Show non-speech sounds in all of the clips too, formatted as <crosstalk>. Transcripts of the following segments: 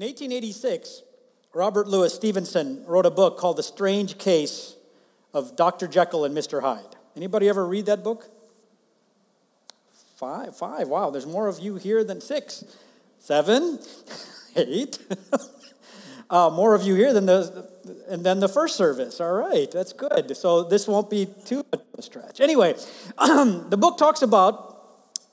In 1886, Robert Louis Stevenson wrote a book called The Strange Case of Dr. Jekyll and Mr. Hyde. Anybody ever read that book? Five, five. Wow, there's more of you here than six. Seven, <laughs> eight. <laughs> uh, more of you here than the and then the first service. All right, that's good. So this won't be too much of a stretch. Anyway, <clears throat> the book talks about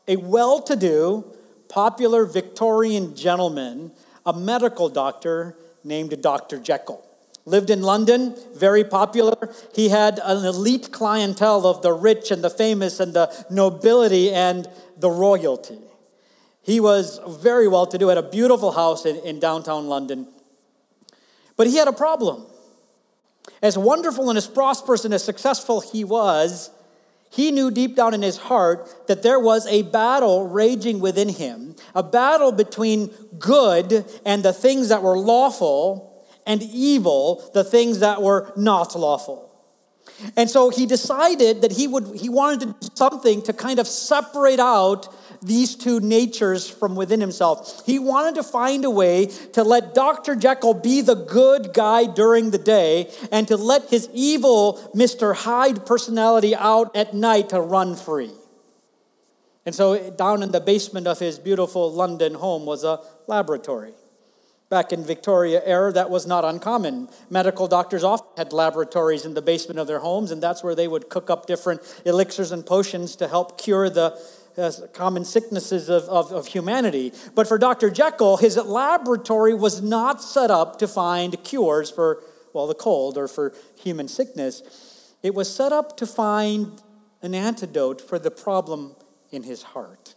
a well-to-do, popular Victorian gentleman a medical doctor named Dr. Jekyll. Lived in London, very popular. He had an elite clientele of the rich and the famous and the nobility and the royalty. He was very well to do, had a beautiful house in, in downtown London. But he had a problem. As wonderful and as prosperous and as successful he was, he knew deep down in his heart that there was a battle raging within him, a battle between good and the things that were lawful, and evil, the things that were not lawful. And so he decided that he would he wanted to do something to kind of separate out these two natures from within himself. He wanted to find a way to let Dr. Jekyll be the good guy during the day and to let his evil Mr. Hyde personality out at night to run free. And so, down in the basement of his beautiful London home was a laboratory. Back in Victoria era, that was not uncommon. Medical doctors often had laboratories in the basement of their homes, and that's where they would cook up different elixirs and potions to help cure the uh, common sicknesses of, of, of humanity. But for Dr. Jekyll, his laboratory was not set up to find cures for, well, the cold or for human sickness. It was set up to find an antidote for the problem in his heart.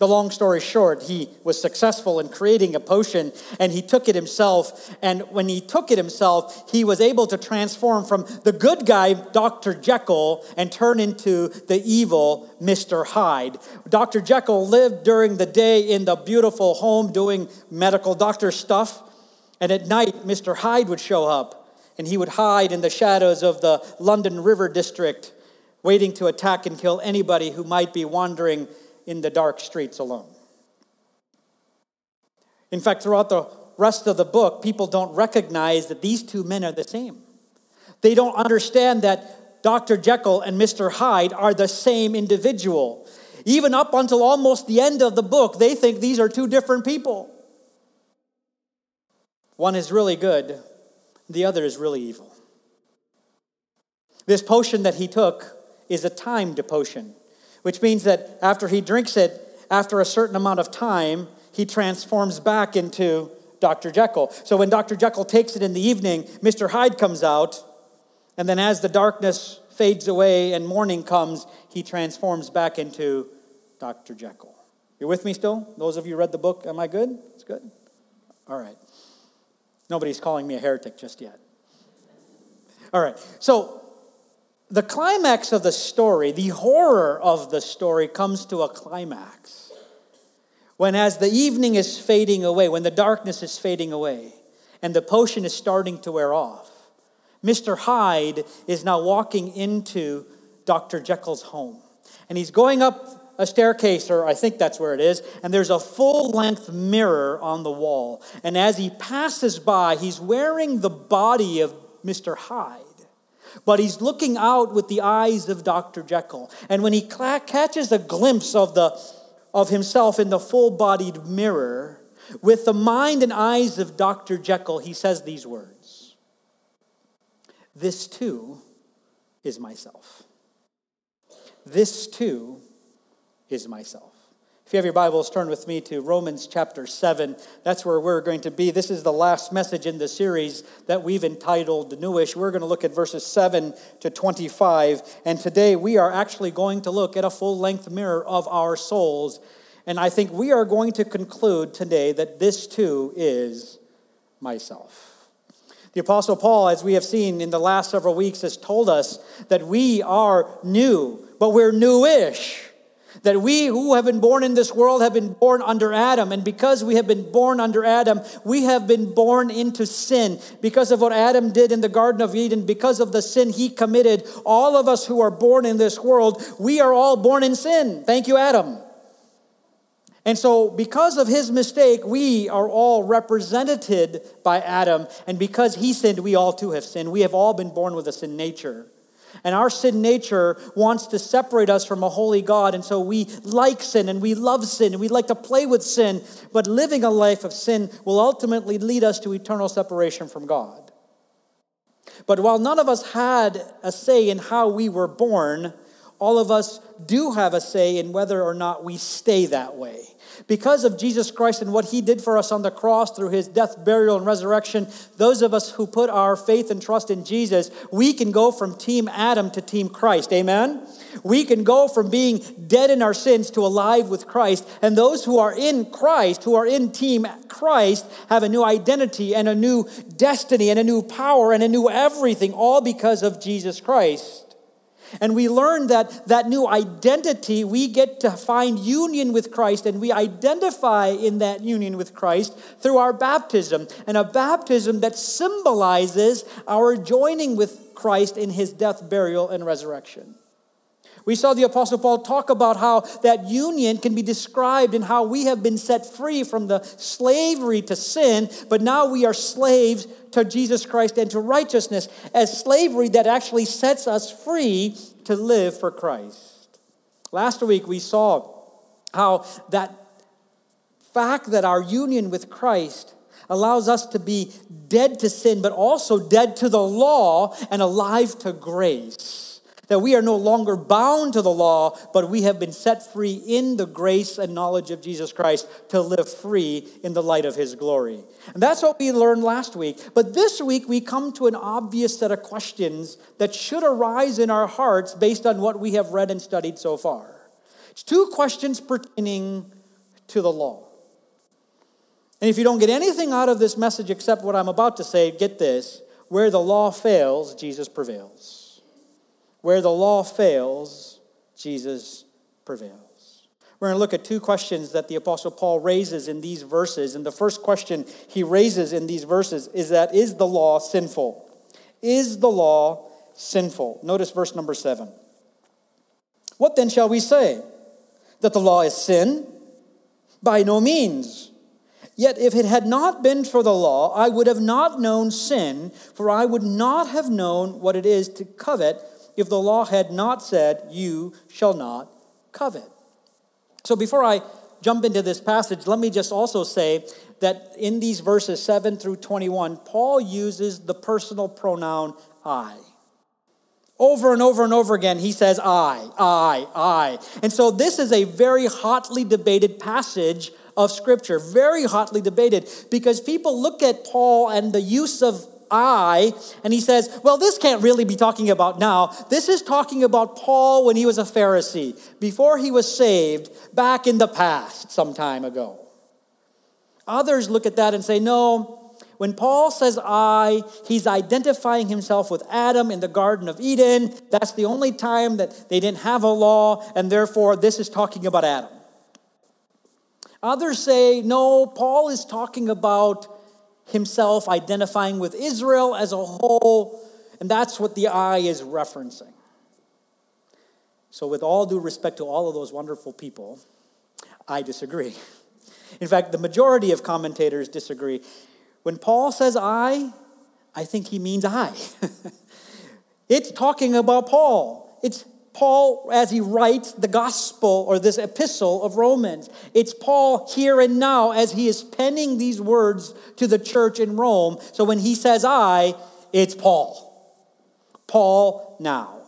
The long story short, he was successful in creating a potion and he took it himself. And when he took it himself, he was able to transform from the good guy, Dr. Jekyll, and turn into the evil Mr. Hyde. Dr. Jekyll lived during the day in the beautiful home doing medical doctor stuff. And at night, Mr. Hyde would show up and he would hide in the shadows of the London River District, waiting to attack and kill anybody who might be wandering in the dark streets alone. In fact, throughout the rest of the book, people don't recognize that these two men are the same. They don't understand that Dr. Jekyll and Mr. Hyde are the same individual. Even up until almost the end of the book, they think these are two different people. One is really good, the other is really evil. This potion that he took is a timed potion which means that after he drinks it, after a certain amount of time, he transforms back into Dr. Jekyll. So when Dr. Jekyll takes it in the evening, Mr. Hyde comes out, and then as the darkness fades away and morning comes, he transforms back into Dr. Jekyll. You're with me still? Those of you read the book, am I good? It's good? All right. Nobody's calling me a heretic just yet. All right. So the climax of the story, the horror of the story, comes to a climax. When, as the evening is fading away, when the darkness is fading away, and the potion is starting to wear off, Mr. Hyde is now walking into Dr. Jekyll's home. And he's going up a staircase, or I think that's where it is, and there's a full length mirror on the wall. And as he passes by, he's wearing the body of Mr. Hyde but he's looking out with the eyes of Dr. Jekyll. And when he catches a glimpse of, the, of himself in the full bodied mirror, with the mind and eyes of Dr. Jekyll, he says these words This too is myself. This too is myself. If you have your Bibles, turn with me to Romans chapter 7. That's where we're going to be. This is the last message in the series that we've entitled Newish. We're going to look at verses 7 to 25. And today we are actually going to look at a full length mirror of our souls. And I think we are going to conclude today that this too is myself. The Apostle Paul, as we have seen in the last several weeks, has told us that we are new, but we're newish. That we who have been born in this world have been born under Adam. And because we have been born under Adam, we have been born into sin. Because of what Adam did in the Garden of Eden, because of the sin he committed, all of us who are born in this world, we are all born in sin. Thank you, Adam. And so, because of his mistake, we are all represented by Adam. And because he sinned, we all too have sinned. We have all been born with a sin nature. And our sin nature wants to separate us from a holy God. And so we like sin and we love sin and we like to play with sin. But living a life of sin will ultimately lead us to eternal separation from God. But while none of us had a say in how we were born, all of us do have a say in whether or not we stay that way. Because of Jesus Christ and what he did for us on the cross through his death, burial, and resurrection, those of us who put our faith and trust in Jesus, we can go from Team Adam to Team Christ. Amen? We can go from being dead in our sins to alive with Christ. And those who are in Christ, who are in Team Christ, have a new identity and a new destiny and a new power and a new everything, all because of Jesus Christ. And we learn that that new identity, we get to find union with Christ, and we identify in that union with Christ through our baptism, and a baptism that symbolizes our joining with Christ in his death, burial, and resurrection. We saw the Apostle Paul talk about how that union can be described in how we have been set free from the slavery to sin, but now we are slaves to Jesus Christ and to righteousness as slavery that actually sets us free to live for Christ. Last week we saw how that fact that our union with Christ allows us to be dead to sin, but also dead to the law and alive to grace that we are no longer bound to the law, but we have been set free in the grace and knowledge of Jesus Christ to live free in the light of his glory. And that's what we learned last week. But this week, we come to an obvious set of questions that should arise in our hearts based on what we have read and studied so far. It's two questions pertaining to the law. And if you don't get anything out of this message except what I'm about to say, get this where the law fails, Jesus prevails. Where the law fails, Jesus prevails. We're going to look at two questions that the Apostle Paul raises in these verses. And the first question he raises in these verses is that is the law sinful? Is the law sinful? Notice verse number seven. What then shall we say? That the law is sin? By no means. Yet if it had not been for the law, I would have not known sin, for I would not have known what it is to covet if the law had not said, You shall not covet. So before I jump into this passage, let me just also say that in these verses 7 through 21, Paul uses the personal pronoun I. Over and over and over again, he says, I, I, I. And so this is a very hotly debated passage of Scripture, very hotly debated, because people look at Paul and the use of I, and he says, well, this can't really be talking about now. This is talking about Paul when he was a Pharisee, before he was saved, back in the past, some time ago. Others look at that and say, no, when Paul says I, he's identifying himself with Adam in the Garden of Eden. That's the only time that they didn't have a law, and therefore this is talking about Adam. Others say, no, Paul is talking about himself identifying with Israel as a whole, and that's what the I is referencing. So, with all due respect to all of those wonderful people, I disagree. In fact, the majority of commentators disagree. When Paul says I, I think he means I. <laughs> it's talking about Paul. It's Paul, as he writes the gospel or this epistle of Romans, it's Paul here and now as he is penning these words to the church in Rome. So when he says I, it's Paul. Paul now.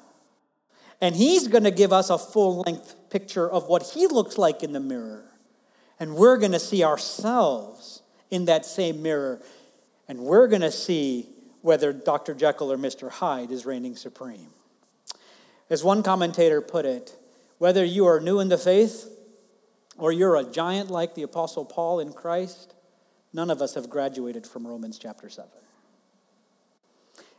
And he's going to give us a full length picture of what he looks like in the mirror. And we're going to see ourselves in that same mirror. And we're going to see whether Dr. Jekyll or Mr. Hyde is reigning supreme. As one commentator put it, whether you are new in the faith or you're a giant like the Apostle Paul in Christ, none of us have graduated from Romans chapter 7.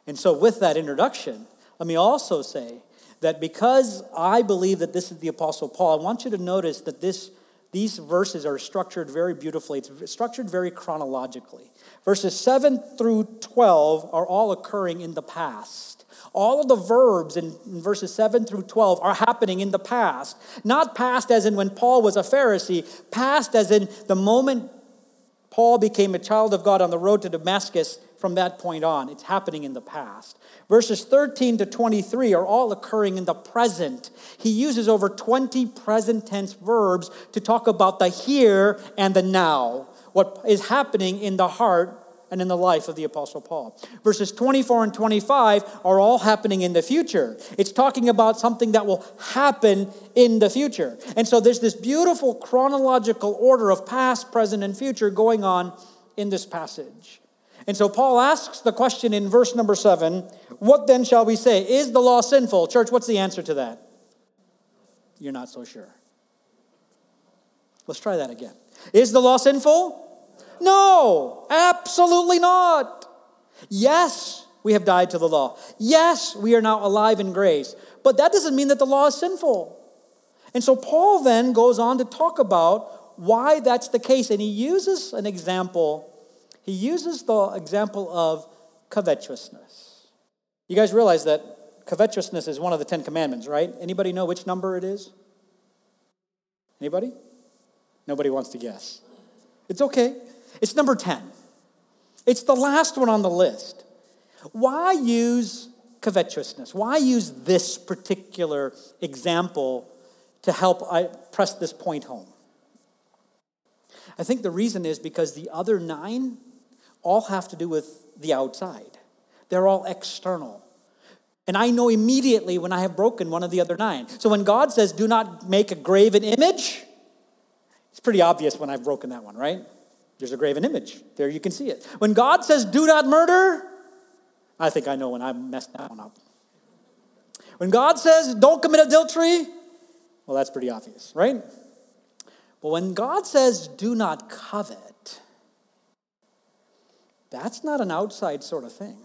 And so, with that introduction, let me also say that because I believe that this is the Apostle Paul, I want you to notice that this, these verses are structured very beautifully. It's structured very chronologically. Verses 7 through 12 are all occurring in the past. All of the verbs in, in, verses 7 through 12 are happening in the past. Not past as in when Paul was a Pharisee, past as in the moment Paul became a child of God on the road to Damascus from that point on. It's happening in the past. Verses 13 to 23 are all occurring in the present. He uses over 20 present tense verbs to talk about the here and the now, what is happening in the heart and in the life of the Apostle Paul. Verses 24 and 25 are all happening in the future. It's talking about something that will happen in the future. And so there's this beautiful chronological order of past, present, and future going on in this passage. And so Paul asks the question in verse number seven What then shall we say? Is the law sinful? Church, what's the answer to that? You're not so sure. Let's try that again. Is the law sinful? No, absolutely not. Yes, we have died to the law. Yes, we are now alive in grace. But that doesn't mean that the law is sinful. And so Paul then goes on to talk about why that's the case. And he uses an example he uses the example of covetousness. You guys realize that covetousness is one of the Ten Commandments, right? Anybody know which number it is? Anybody? Nobody wants to guess. It's okay. It's number 10. It's the last one on the list. Why use covetousness? Why use this particular example to help I press this point home? I think the reason is because the other nine all have to do with the outside. They're all external. And I know immediately when I have broken one of the other nine. So when God says, do not make a graven image, it's pretty obvious when I've broken that one, right? There's a graven image. There you can see it. When God says, do not murder, I think I know when I messed that one up. When God says, don't commit adultery, well, that's pretty obvious, right? But when God says, do not covet, that's not an outside sort of thing.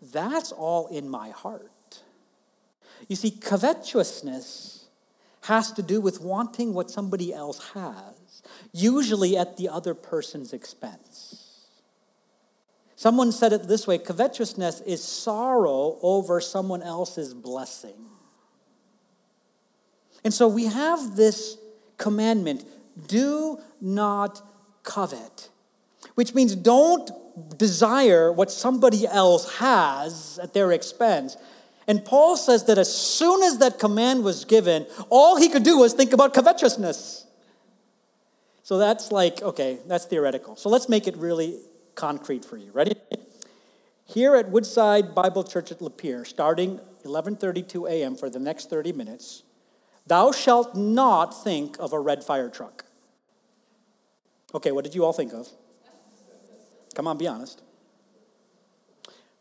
That's all in my heart. You see, covetousness has to do with wanting what somebody else has, usually at the other person's expense. Someone said it this way covetousness is sorrow over someone else's blessing. And so we have this commandment do not covet, which means don't desire what somebody else has at their expense. And Paul says that as soon as that command was given, all he could do was think about covetousness. So that's like, okay, that's theoretical. So let's make it really concrete for you. Ready? Here at Woodside Bible Church at Lapeer, starting 11:32 a.m. for the next 30 minutes, thou shalt not think of a red fire truck. Okay, what did you all think of? Come on, be honest.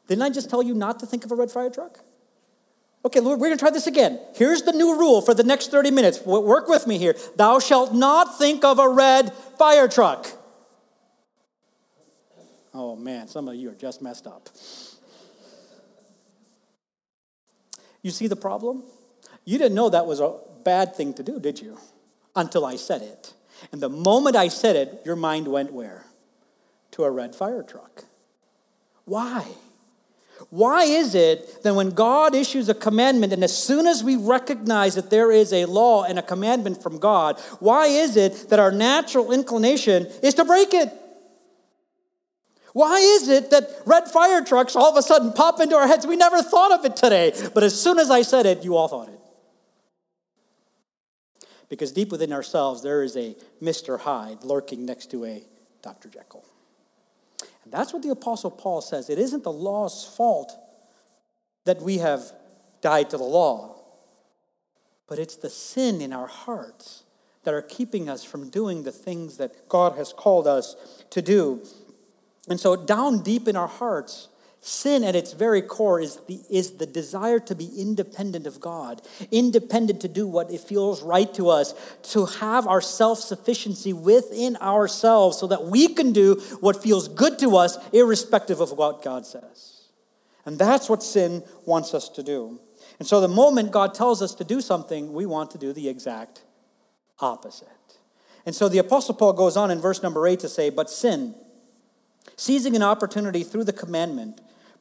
Didn't I just tell you not to think of a red fire truck? Okay, Lord, we're going to try this again. Here's the new rule for the next 30 minutes. Work with me here. Thou shalt not think of a red fire truck. Oh man, some of you are just messed up. You see the problem? You didn't know that was a bad thing to do, did you? Until I said it. And the moment I said it, your mind went where? to a red fire truck. Why? Why is it that when God issues a commandment, and as soon as we recognize that there is a law and a commandment from God, why is it that our natural inclination is to break it? Why is it that red fire trucks all of a sudden pop into our heads? We never thought of it today, but as soon as I said it, you all thought it. Because deep within ourselves, there is a Mr. Hyde lurking next to a Dr. Jekyll. And that's what the Apostle Paul says. It isn't the law's fault that we have died to the law, but it's the sin in our hearts that are keeping us from doing the things that God has called us to do. And so, down deep in our hearts, Sin at its very core is the, is the desire to be independent of God, independent to do what it feels right to us, to have our self sufficiency within ourselves so that we can do what feels good to us, irrespective of what God says. And that's what sin wants us to do. And so the moment God tells us to do something, we want to do the exact opposite. And so the Apostle Paul goes on in verse number eight to say, But sin, seizing an opportunity through the commandment,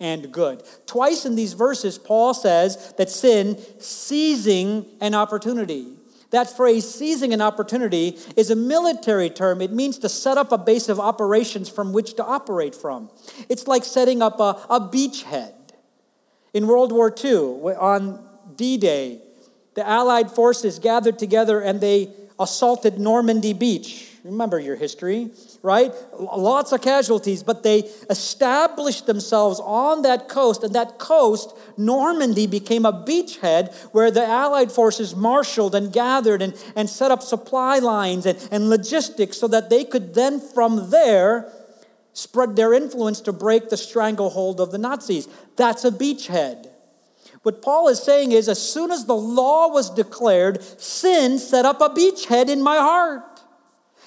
and good. Twice in these verses, Paul says that sin seizing an opportunity. That phrase, seizing an opportunity, is a military term. It means to set up a base of operations from which to operate from. It's like setting up a, a beachhead. In World War II, on D Day, the Allied forces gathered together and they assaulted Normandy Beach. Remember your history, right? Lots of casualties, but they established themselves on that coast, and that coast, Normandy, became a beachhead where the Allied forces marshaled and gathered and, and set up supply lines and, and logistics so that they could then, from there, spread their influence to break the stranglehold of the Nazis. That's a beachhead. What Paul is saying is, as soon as the law was declared, sin set up a beachhead in my heart.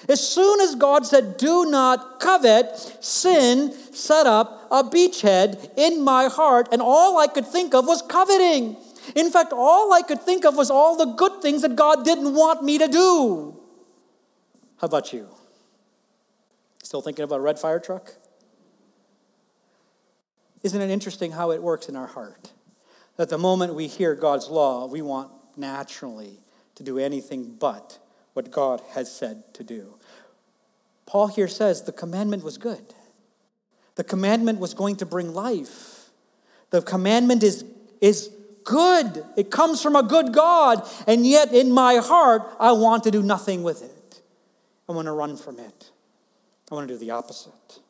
As soon as God said, Do not covet, sin set up a beachhead in my heart, and all I could think of was coveting. In fact, all I could think of was all the good things that God didn't want me to do. How about you? Still thinking about a red fire truck? Isn't it interesting how it works in our heart? That the moment we hear God's law, we want naturally to do anything but what God has said to do. Paul here says the commandment was good. The commandment was going to bring life. The commandment is, is good. It comes from a good God. And yet, in my heart, I want to do nothing with it. I want to run from it. I want to do the opposite.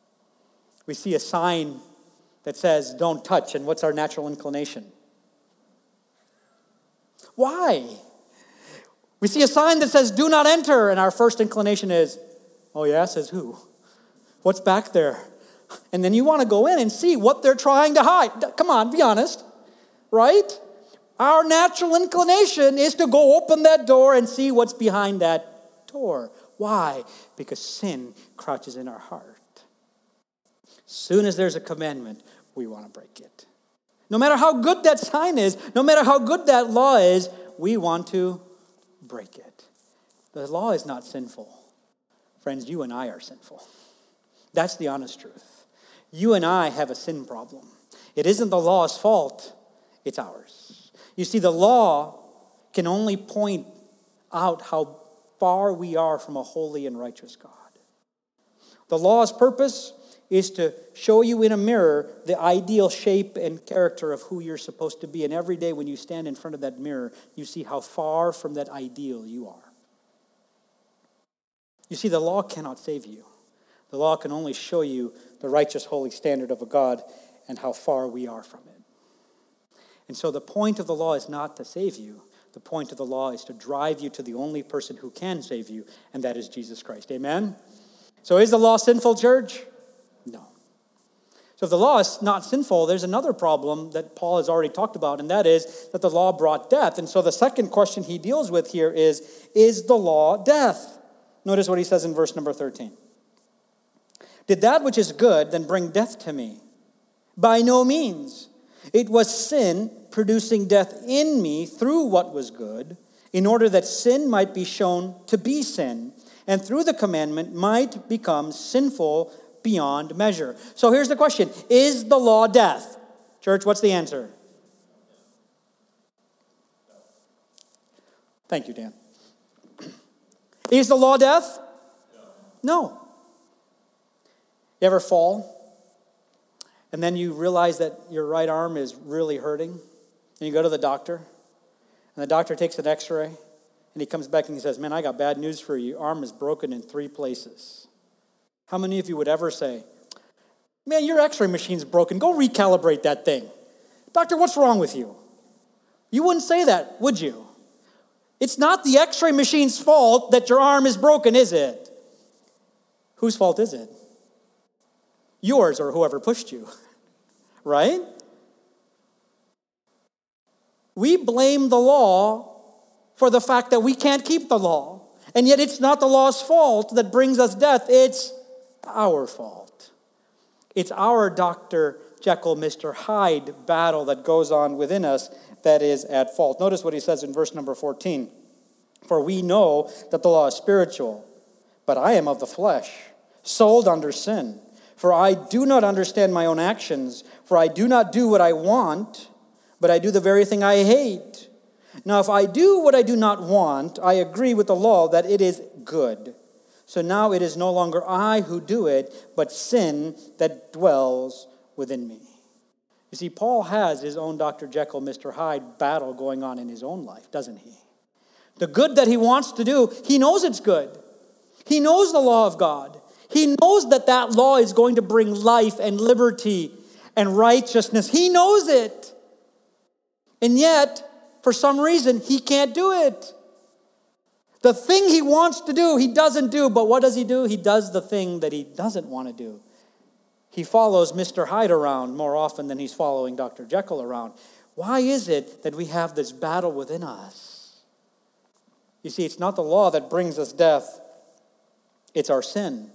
We see a sign that says, don't touch. And what's our natural inclination? Why? We see a sign that says, Do not enter, and our first inclination is, Oh, yeah, says who? What's back there? And then you want to go in and see what they're trying to hide. Come on, be honest, right? Our natural inclination is to go open that door and see what's behind that door. Why? Because sin crouches in our heart. As soon as there's a commandment, we want to break it. No matter how good that sign is, no matter how good that law is, we want to break it. The law is not sinful. Friends, you and I are sinful. That's the honest truth. You and I have a sin problem. It isn't the law's fault, it's ours. You see, the law can only point out how far we are from a holy and righteous God. The law's purpose is to show you in a mirror the ideal shape and character of who you're supposed to be. And every day when you stand in front of that mirror, you see how far from that ideal you are. You see, the law cannot save you. The law can only show you the righteous, holy standard of a God and how far we are from it. And so the point of the law is not to save you. The point of the law is to drive you to the only person who can save you, and that is Jesus Christ. Amen? So is the law sinful, church? So if the law is not sinful, there's another problem that Paul has already talked about, and that is that the law brought death. And so the second question he deals with here is Is the law death? Notice what he says in verse number 13. Did that which is good then bring death to me? By no means. It was sin producing death in me through what was good, in order that sin might be shown to be sin, and through the commandment might become sinful beyond measure. So here's the question Is the law death? Church, what's the answer? Thank you, Dan. <clears throat> Is the law death? No. You ever fall? And then you realize that your right arm is really hurting? And you go to the doctor? And the doctor takes an x ray and he comes back and he says, Man, I got bad news for you. Your arm is broken in three places. How many of you would ever say, Man, your x ray machine's broken. Go recalibrate that thing. Doctor, what's wrong with you? You wouldn't say that, would you? It's not the x ray machine's fault that your arm is broken, is it? Whose fault is it? Yours or whoever pushed you, <laughs> right? We blame the law for the fact that we can't keep the law. And yet it's not the law's fault that brings us death, it's our fault. It's our Dr. Jekyll, Mr. Hyde battle that goes on within us that is at fault. Notice what he says in verse number 14 For we know that the law is spiritual, but I am of the flesh, sold under sin. For I do not understand my own actions, for I do not do what I want, but I do the very thing I hate. Now, if I do what I do not want, I agree with the law that it is good. So now it is no longer I who do it, but sin that dwells within me. You see, Paul has his own Dr. Jekyll, Mr. Hyde battle going on in his own life, doesn't he? The good that he wants to do, he knows it's good. He knows the law of God. He knows that that law is going to bring life and liberty and righteousness. He knows it. And yet, for some reason, he can't do it. The thing he wants to do, he doesn't do. But what does he do? He does the thing that he doesn't want to do. He follows Mr. Hyde around more often than he's following Dr. Jekyll around. Why is it that we have this battle within us? You see, it's not the law that brings us death, it's our sin.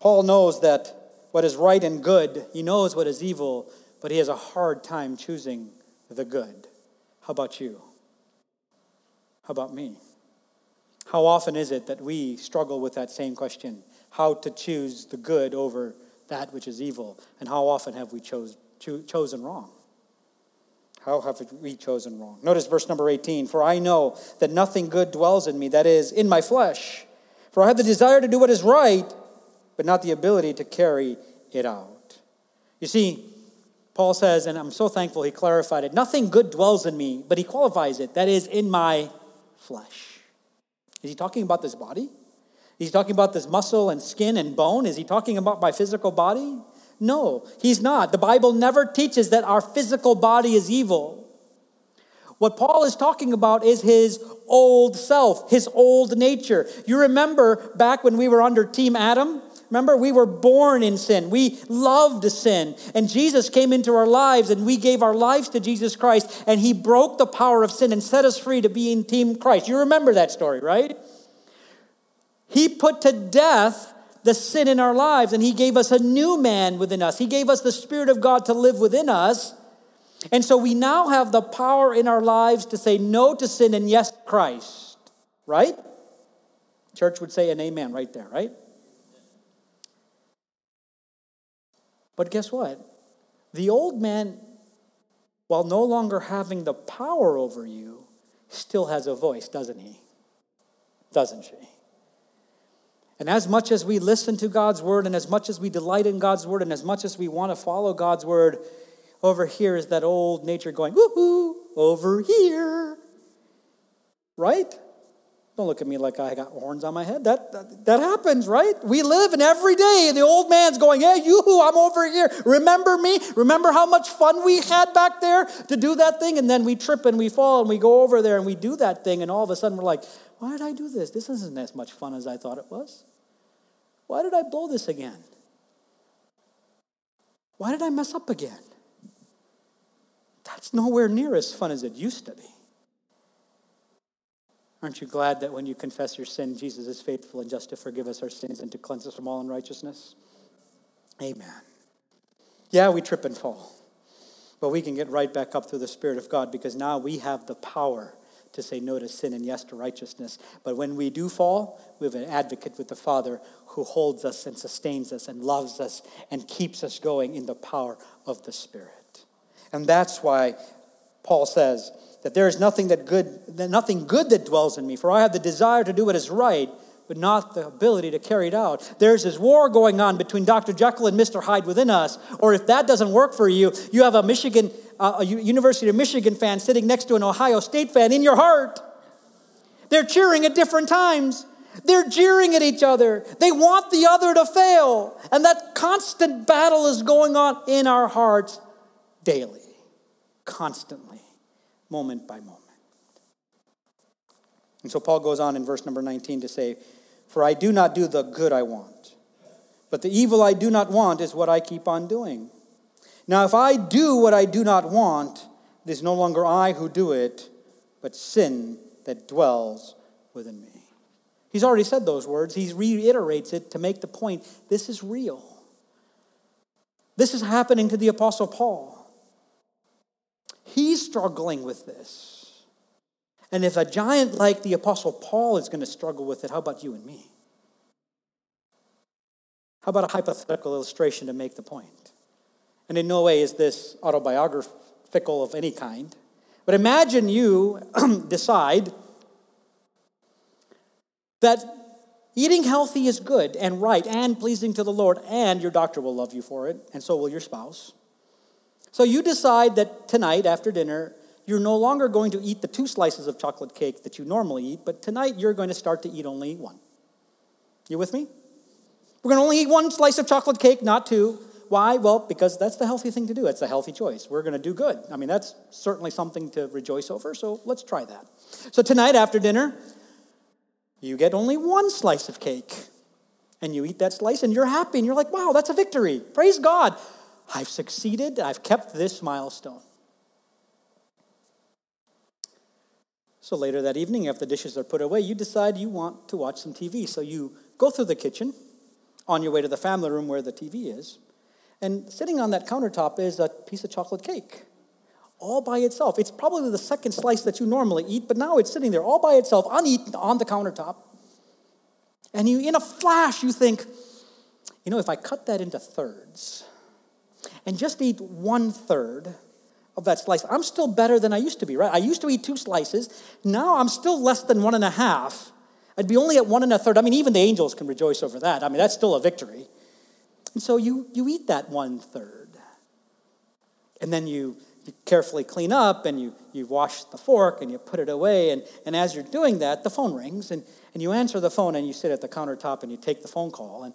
Paul knows that what is right and good, he knows what is evil, but he has a hard time choosing the good. How about you? How about me? How often is it that we struggle with that same question? How to choose the good over that which is evil? And how often have we chose, cho- chosen wrong? How have we chosen wrong? Notice verse number 18 For I know that nothing good dwells in me, that is, in my flesh. For I have the desire to do what is right, but not the ability to carry it out. You see, Paul says, and I'm so thankful he clarified it nothing good dwells in me, but he qualifies it, that is, in my flesh. Is he talking about this body? Is he talking about this muscle and skin and bone? Is he talking about my physical body? No, he's not. The Bible never teaches that our physical body is evil. What Paul is talking about is his old self, his old nature. You remember back when we were under Team Adam? Remember, we were born in sin. We loved sin. And Jesus came into our lives and we gave our lives to Jesus Christ and he broke the power of sin and set us free to be in Team Christ. You remember that story, right? He put to death the sin in our lives and he gave us a new man within us. He gave us the Spirit of God to live within us. And so we now have the power in our lives to say no to sin and yes to Christ, right? Church would say an amen right there, right? But guess what? The old man, while no longer having the power over you, still has a voice, doesn't he? Doesn't she? And as much as we listen to God's word, and as much as we delight in God's word, and as much as we want to follow God's word, over here is that old nature going, woohoo, over here. Right? Don't look at me like I got horns on my head. That, that, that, happens, right? We live and every day the old man's going, hey, you, I'm over here. Remember me? Remember how much fun we had back there to do that thing? And then we trip and we fall and we go over there and we do that thing. And all of a sudden we're like, why did I do this? This isn't as much fun as I thought it was. Why did I blow this again? Why did I mess up again? That's nowhere near as fun as it used to be. Aren't you glad that when you confess your sin, Jesus is faithful and just to forgive us our sins and to cleanse us from all unrighteousness? Amen. Yeah, we trip and fall, but we can get right back up through the Spirit of God because now we have the power to say no to sin and yes to righteousness. But when we do fall, we have an advocate with the Father who holds us and sustains us and loves us and keeps us going in the power of the Spirit. And that's why Paul says, that there is nothing that good, nothing good that dwells in me, for I have the desire to do what is right, but not the ability to carry it out. There's this war going on between Dr. Jekyll and Mr. Hyde within us. Or if that doesn't work for you, you have a Michigan, uh, a University of Michigan fan sitting next to an Ohio State fan in your heart. They're cheering at different times. They're jeering at each other. They want the other to fail. And that constant battle is going on in our hearts daily, constantly, moment by moment. And so Paul goes on in verse number 19 to say, For I do not do the good I want, but the evil I do not want is what I keep on doing. Now, if I do what I do not want, it is no longer I who do it, but sin that dwells within me. He's already said those words. He reiterates it to make the point this is real. This is happening to the Apostle Paul. He's struggling with this. And if a giant like the Apostle Paul is going to struggle with it, how about you and me? How about a hypothetical illustration to make the point? And in no way is this autobiographical of any kind. But imagine you <clears throat> decide that eating healthy is good and right and pleasing to the Lord, and your doctor will love you for it, and so will your spouse. So you decide that tonight after dinner, you're no longer going to eat the two slices of chocolate cake that you normally eat, but tonight you're going to start to eat only one. You with me? We're going to only eat one slice of chocolate cake, not two. Why? Well, because that's the healthy thing to do. It's a healthy choice. We're going to do good. I mean, that's certainly something to rejoice over, so let's try that. So tonight after dinner, you get only one slice of cake. And you eat that slice and you're happy and you're like, wow, that's a victory. Praise God. I've succeeded. I've kept this milestone. So later that evening, after the dishes are put away, you decide you want to watch some TV. So you go through the kitchen on your way to the family room where the TV is. And sitting on that countertop is a piece of chocolate cake all by itself. It's probably the second slice that you normally eat, but now it's sitting there all by itself, uneaten on the countertop. And you, in a flash, you think, you know, if I cut that into thirds and just eat one third of that slice, I'm still better than I used to be, right? I used to eat two slices. Now I'm still less than one and a half. I'd be only at one and a third. I mean, even the angels can rejoice over that. I mean, that's still a victory. And so you, you eat that one third. And then you you carefully clean up and you, you wash the fork and you put it away. And, and as you're doing that, the phone rings and, and you answer the phone and you sit at the countertop and you take the phone call. And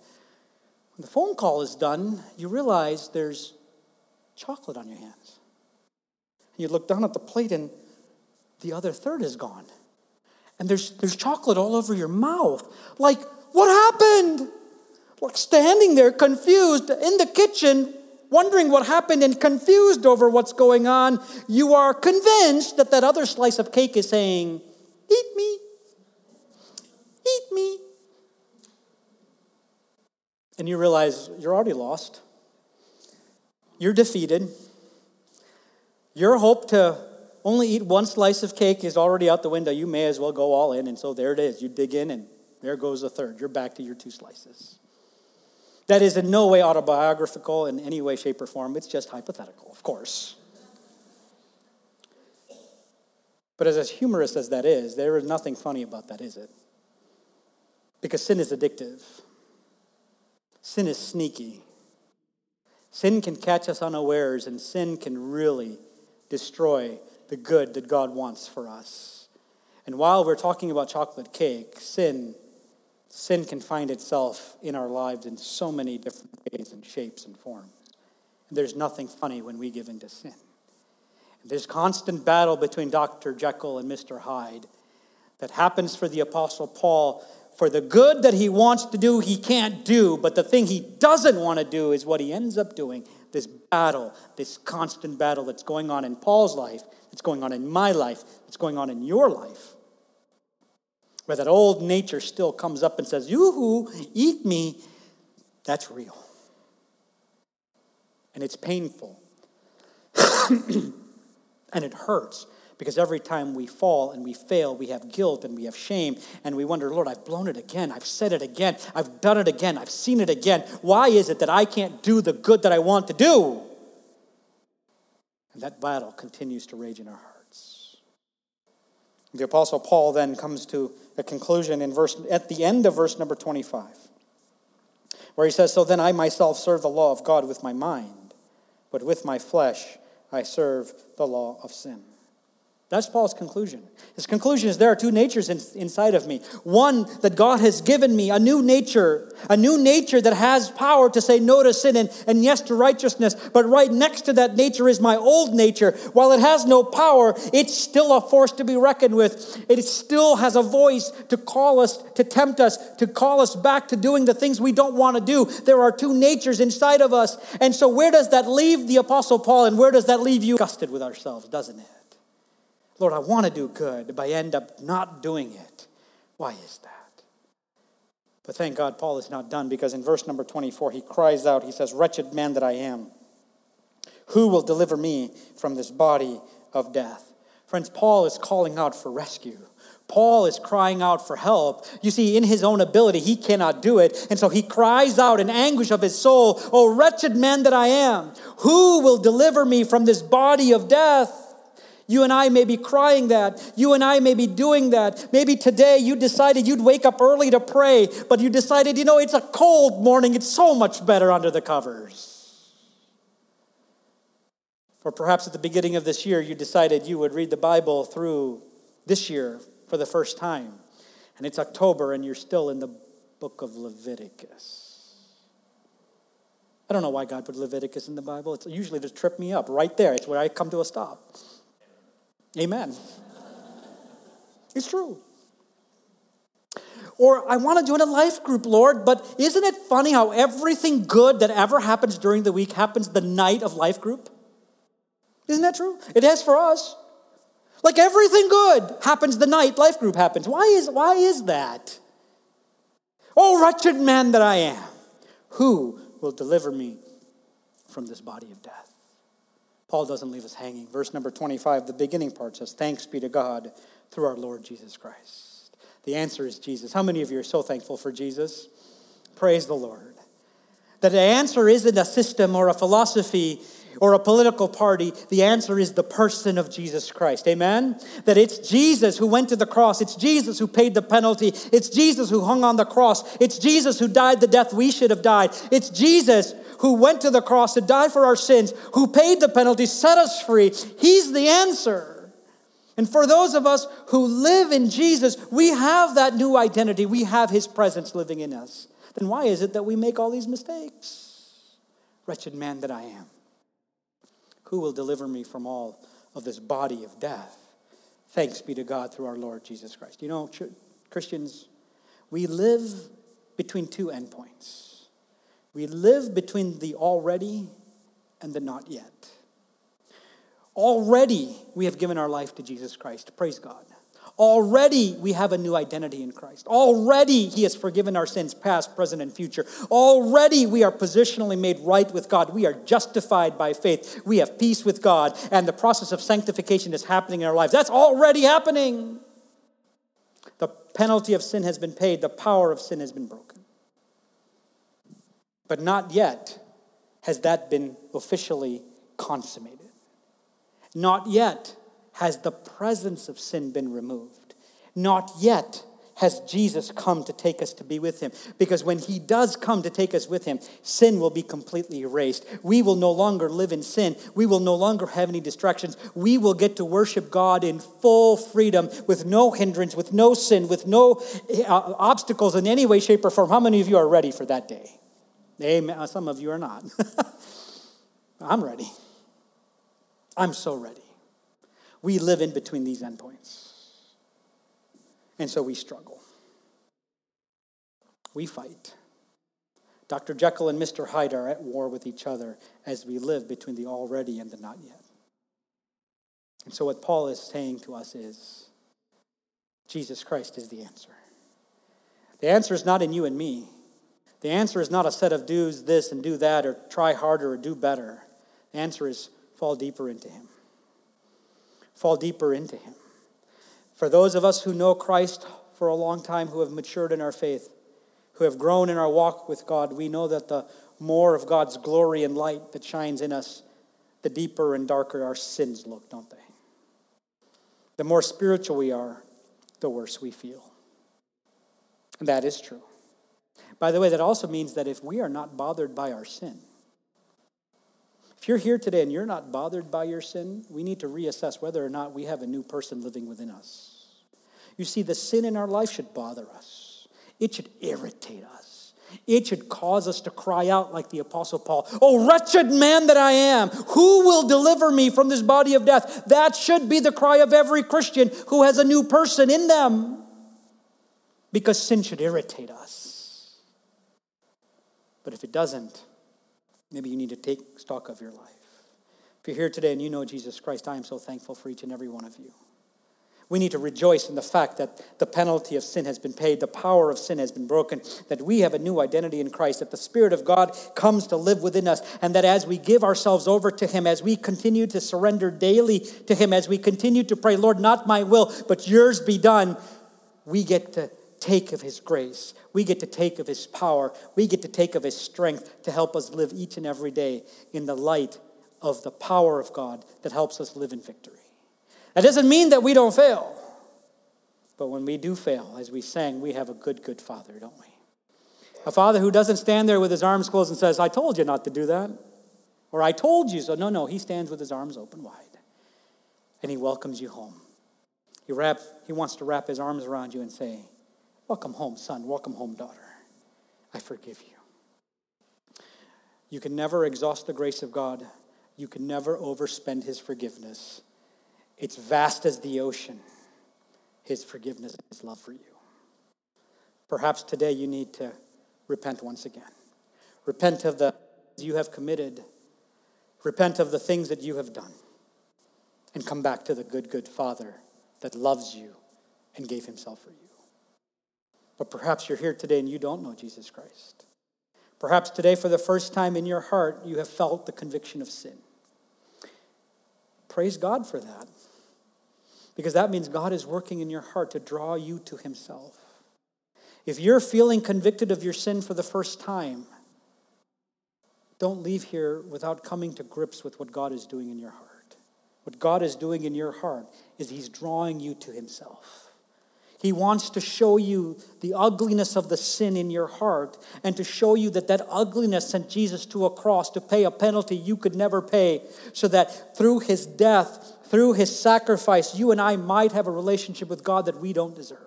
when the phone call is done, you realize there's chocolate on your hands. You look down at the plate and the other third is gone. And there's, there's chocolate all over your mouth. Like, what happened? Like standing there confused in the kitchen wondering what happened and confused over what's going on, you are convinced that that other slice of cake is saying, Eat me, eat me. And you realize you're already lost. You're defeated. Your hope to only eat one slice of cake is already out the window. You may as well go all in. And so there it is. You dig in, and there goes a third. You're back to your two slices. That is in no way autobiographical in any way, shape, or form. It's just hypothetical, of course. But as humorous as that is, there is nothing funny about that, is it? Because sin is addictive, sin is sneaky. Sin can catch us unawares, and sin can really destroy the good that God wants for us. And while we're talking about chocolate cake, sin sin can find itself in our lives in so many different ways and shapes and forms. And there's nothing funny when we give in to sin. There's constant battle between Dr. Jekyll and Mr. Hyde that happens for the Apostle Paul. For the good that he wants to do, he can't do, but the thing he doesn't want to do is what he ends up doing. This battle, this constant battle that's going on in Paul's life, that's going on in my life, that's going on in your life where that old nature still comes up and says, Yoo-hoo, eat me, that's real. And it's painful. <coughs> and it hurts because every time we fall and we fail, we have guilt and we have shame and we wonder, Lord, I've blown it again. I've said it again. I've done it again. I've seen it again. Why is it that I can't do the good that I want to do? And that battle continues to rage in our hearts. The Apostle Paul then comes to a conclusion in verse, at the end of verse number 25, where he says, So then I myself serve the law of God with my mind, but with my flesh I serve the law of sin. That's Paul's conclusion. His conclusion is there are two natures in, inside of me. One, that God has given me a new nature, a new nature that has power to say no to sin and, and yes to righteousness. But right next to that nature is my old nature. While it has no power, it's still a force to be reckoned with. It still has a voice to call us, to tempt us, to call us back to doing the things we don't want to do. There are two natures inside of us. And so, where does that leave the Apostle Paul and where does that leave you? Disgusted with ourselves, doesn't it? Lord, I want to do good, but I end up not doing it. Why is that? But thank God Paul is not done because in verse number 24, he cries out, he says, Wretched man that I am, who will deliver me from this body of death? Friends, Paul is calling out for rescue. Paul is crying out for help. You see, in his own ability, he cannot do it. And so he cries out in anguish of his soul, Oh, wretched man that I am, who will deliver me from this body of death? You and I may be crying that. You and I may be doing that. Maybe today you decided you'd wake up early to pray, but you decided, you know, it's a cold morning. It's so much better under the covers. Or perhaps at the beginning of this year, you decided you would read the Bible through this year for the first time. And it's October and you're still in the book of Leviticus. I don't know why God put Leviticus in the Bible. It's usually to trip me up right there. It's where I come to a stop. Amen. It's true. Or I want to join a life group, Lord, but isn't it funny how everything good that ever happens during the week happens the night of life group? Isn't that true? It has for us. Like everything good happens the night life group happens. Why is, why is that? Oh, wretched man that I am, who will deliver me from this body of death? Paul doesn't leave us hanging. Verse number 25, the beginning part says, Thanks be to God through our Lord Jesus Christ. The answer is Jesus. How many of you are so thankful for Jesus? Praise the Lord. That the answer isn't a system or a philosophy or a political party. The answer is the person of Jesus Christ. Amen? That it's Jesus who went to the cross. It's Jesus who paid the penalty. It's Jesus who hung on the cross. It's Jesus who died the death we should have died. It's Jesus who went to the cross to die for our sins, who paid the penalty, set us free. He's the answer. And for those of us who live in Jesus, we have that new identity. We have His presence living in us. Then why is it that we make all these mistakes? Wretched man that I am. Who will deliver me from all of this body of death? Thanks be to God through our Lord Jesus Christ. You know, Christians, we live between two endpoints. We live between the already and the not yet. Already we have given our life to Jesus Christ. Praise God. Already we have a new identity in Christ. Already He has forgiven our sins, past, present, and future. Already we are positionally made right with God. We are justified by faith. We have peace with God, and the process of sanctification is happening in our lives. That's already happening. The penalty of sin has been paid, the power of sin has been broken. But not yet has that been officially consummated. Not yet has the presence of sin been removed. Not yet has Jesus come to take us to be with him. Because when he does come to take us with him, sin will be completely erased. We will no longer live in sin. We will no longer have any distractions. We will get to worship God in full freedom with no hindrance, with no sin, with no uh, obstacles in any way, shape, or form. How many of you are ready for that day? Amen. Some of you are not. <laughs> I'm ready. I'm so ready. We live in between these endpoints. And so we struggle. We fight. Dr. Jekyll and Mr. Hyde are at war with each other as we live between the already and the not yet. And so, what Paul is saying to us is Jesus Christ is the answer. The answer is not in you and me. The answer is not a set of do's this and do that or try harder or do better. The answer is fall deeper into Him. Fall deeper into Him. For those of us who know Christ for a long time, who have matured in our faith, who have grown in our walk with God, we know that the more of God's glory and light that shines in us, the deeper and darker our sins look, don't they? The more spiritual we are, the worse we feel. And that is true. By the way, that also means that if we are not bothered by our sin, if you're here today and you're not bothered by your sin, we need to reassess whether or not we have a new person living within us. You see, the sin in our life should bother us, it should irritate us. It should cause us to cry out like the Apostle Paul, Oh, wretched man that I am, who will deliver me from this body of death? That should be the cry of every Christian who has a new person in them. Because sin should irritate us. But if it doesn't, maybe you need to take stock of your life. If you're here today and you know Jesus Christ, I am so thankful for each and every one of you. We need to rejoice in the fact that the penalty of sin has been paid, the power of sin has been broken, that we have a new identity in Christ, that the Spirit of God comes to live within us, and that as we give ourselves over to Him, as we continue to surrender daily to Him, as we continue to pray, Lord, not my will, but yours be done, we get to take of His grace. We get to take of His power. We get to take of His strength to help us live each and every day in the light of the power of God that helps us live in victory. That doesn't mean that we don't fail. But when we do fail, as we sang, we have a good, good Father, don't we? A Father who doesn't stand there with his arms closed and says, I told you not to do that. Or I told you so. No, no, he stands with his arms open wide. And he welcomes you home. He, wrap, he wants to wrap his arms around you and say, Welcome home, son. Welcome home, daughter. I forgive you. You can never exhaust the grace of God. You can never overspend his forgiveness. It's vast as the ocean, his forgiveness his love for you. Perhaps today you need to repent once again. Repent of the you have committed. Repent of the things that you have done. And come back to the good, good Father that loves you and gave himself for you. But perhaps you're here today and you don't know Jesus Christ. Perhaps today, for the first time in your heart, you have felt the conviction of sin. Praise God for that. Because that means God is working in your heart to draw you to Himself. If you're feeling convicted of your sin for the first time, don't leave here without coming to grips with what God is doing in your heart. What God is doing in your heart is He's drawing you to Himself. He wants to show you the ugliness of the sin in your heart and to show you that that ugliness sent Jesus to a cross to pay a penalty you could never pay, so that through his death, through his sacrifice, you and I might have a relationship with God that we don't deserve.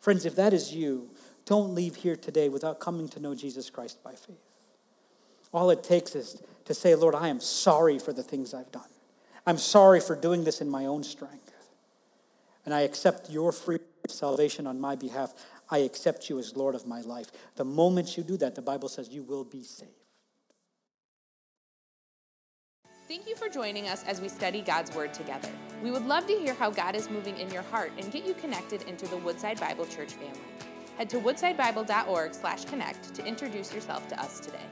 Friends, if that is you, don't leave here today without coming to know Jesus Christ by faith. All it takes is to say, Lord, I am sorry for the things I've done. I'm sorry for doing this in my own strength and I accept your free salvation on my behalf. I accept you as Lord of my life. The moment you do that, the Bible says you will be saved. Thank you for joining us as we study God's Word together. We would love to hear how God is moving in your heart and get you connected into the Woodside Bible Church family. Head to woodsidebible.org/connect to introduce yourself to us today.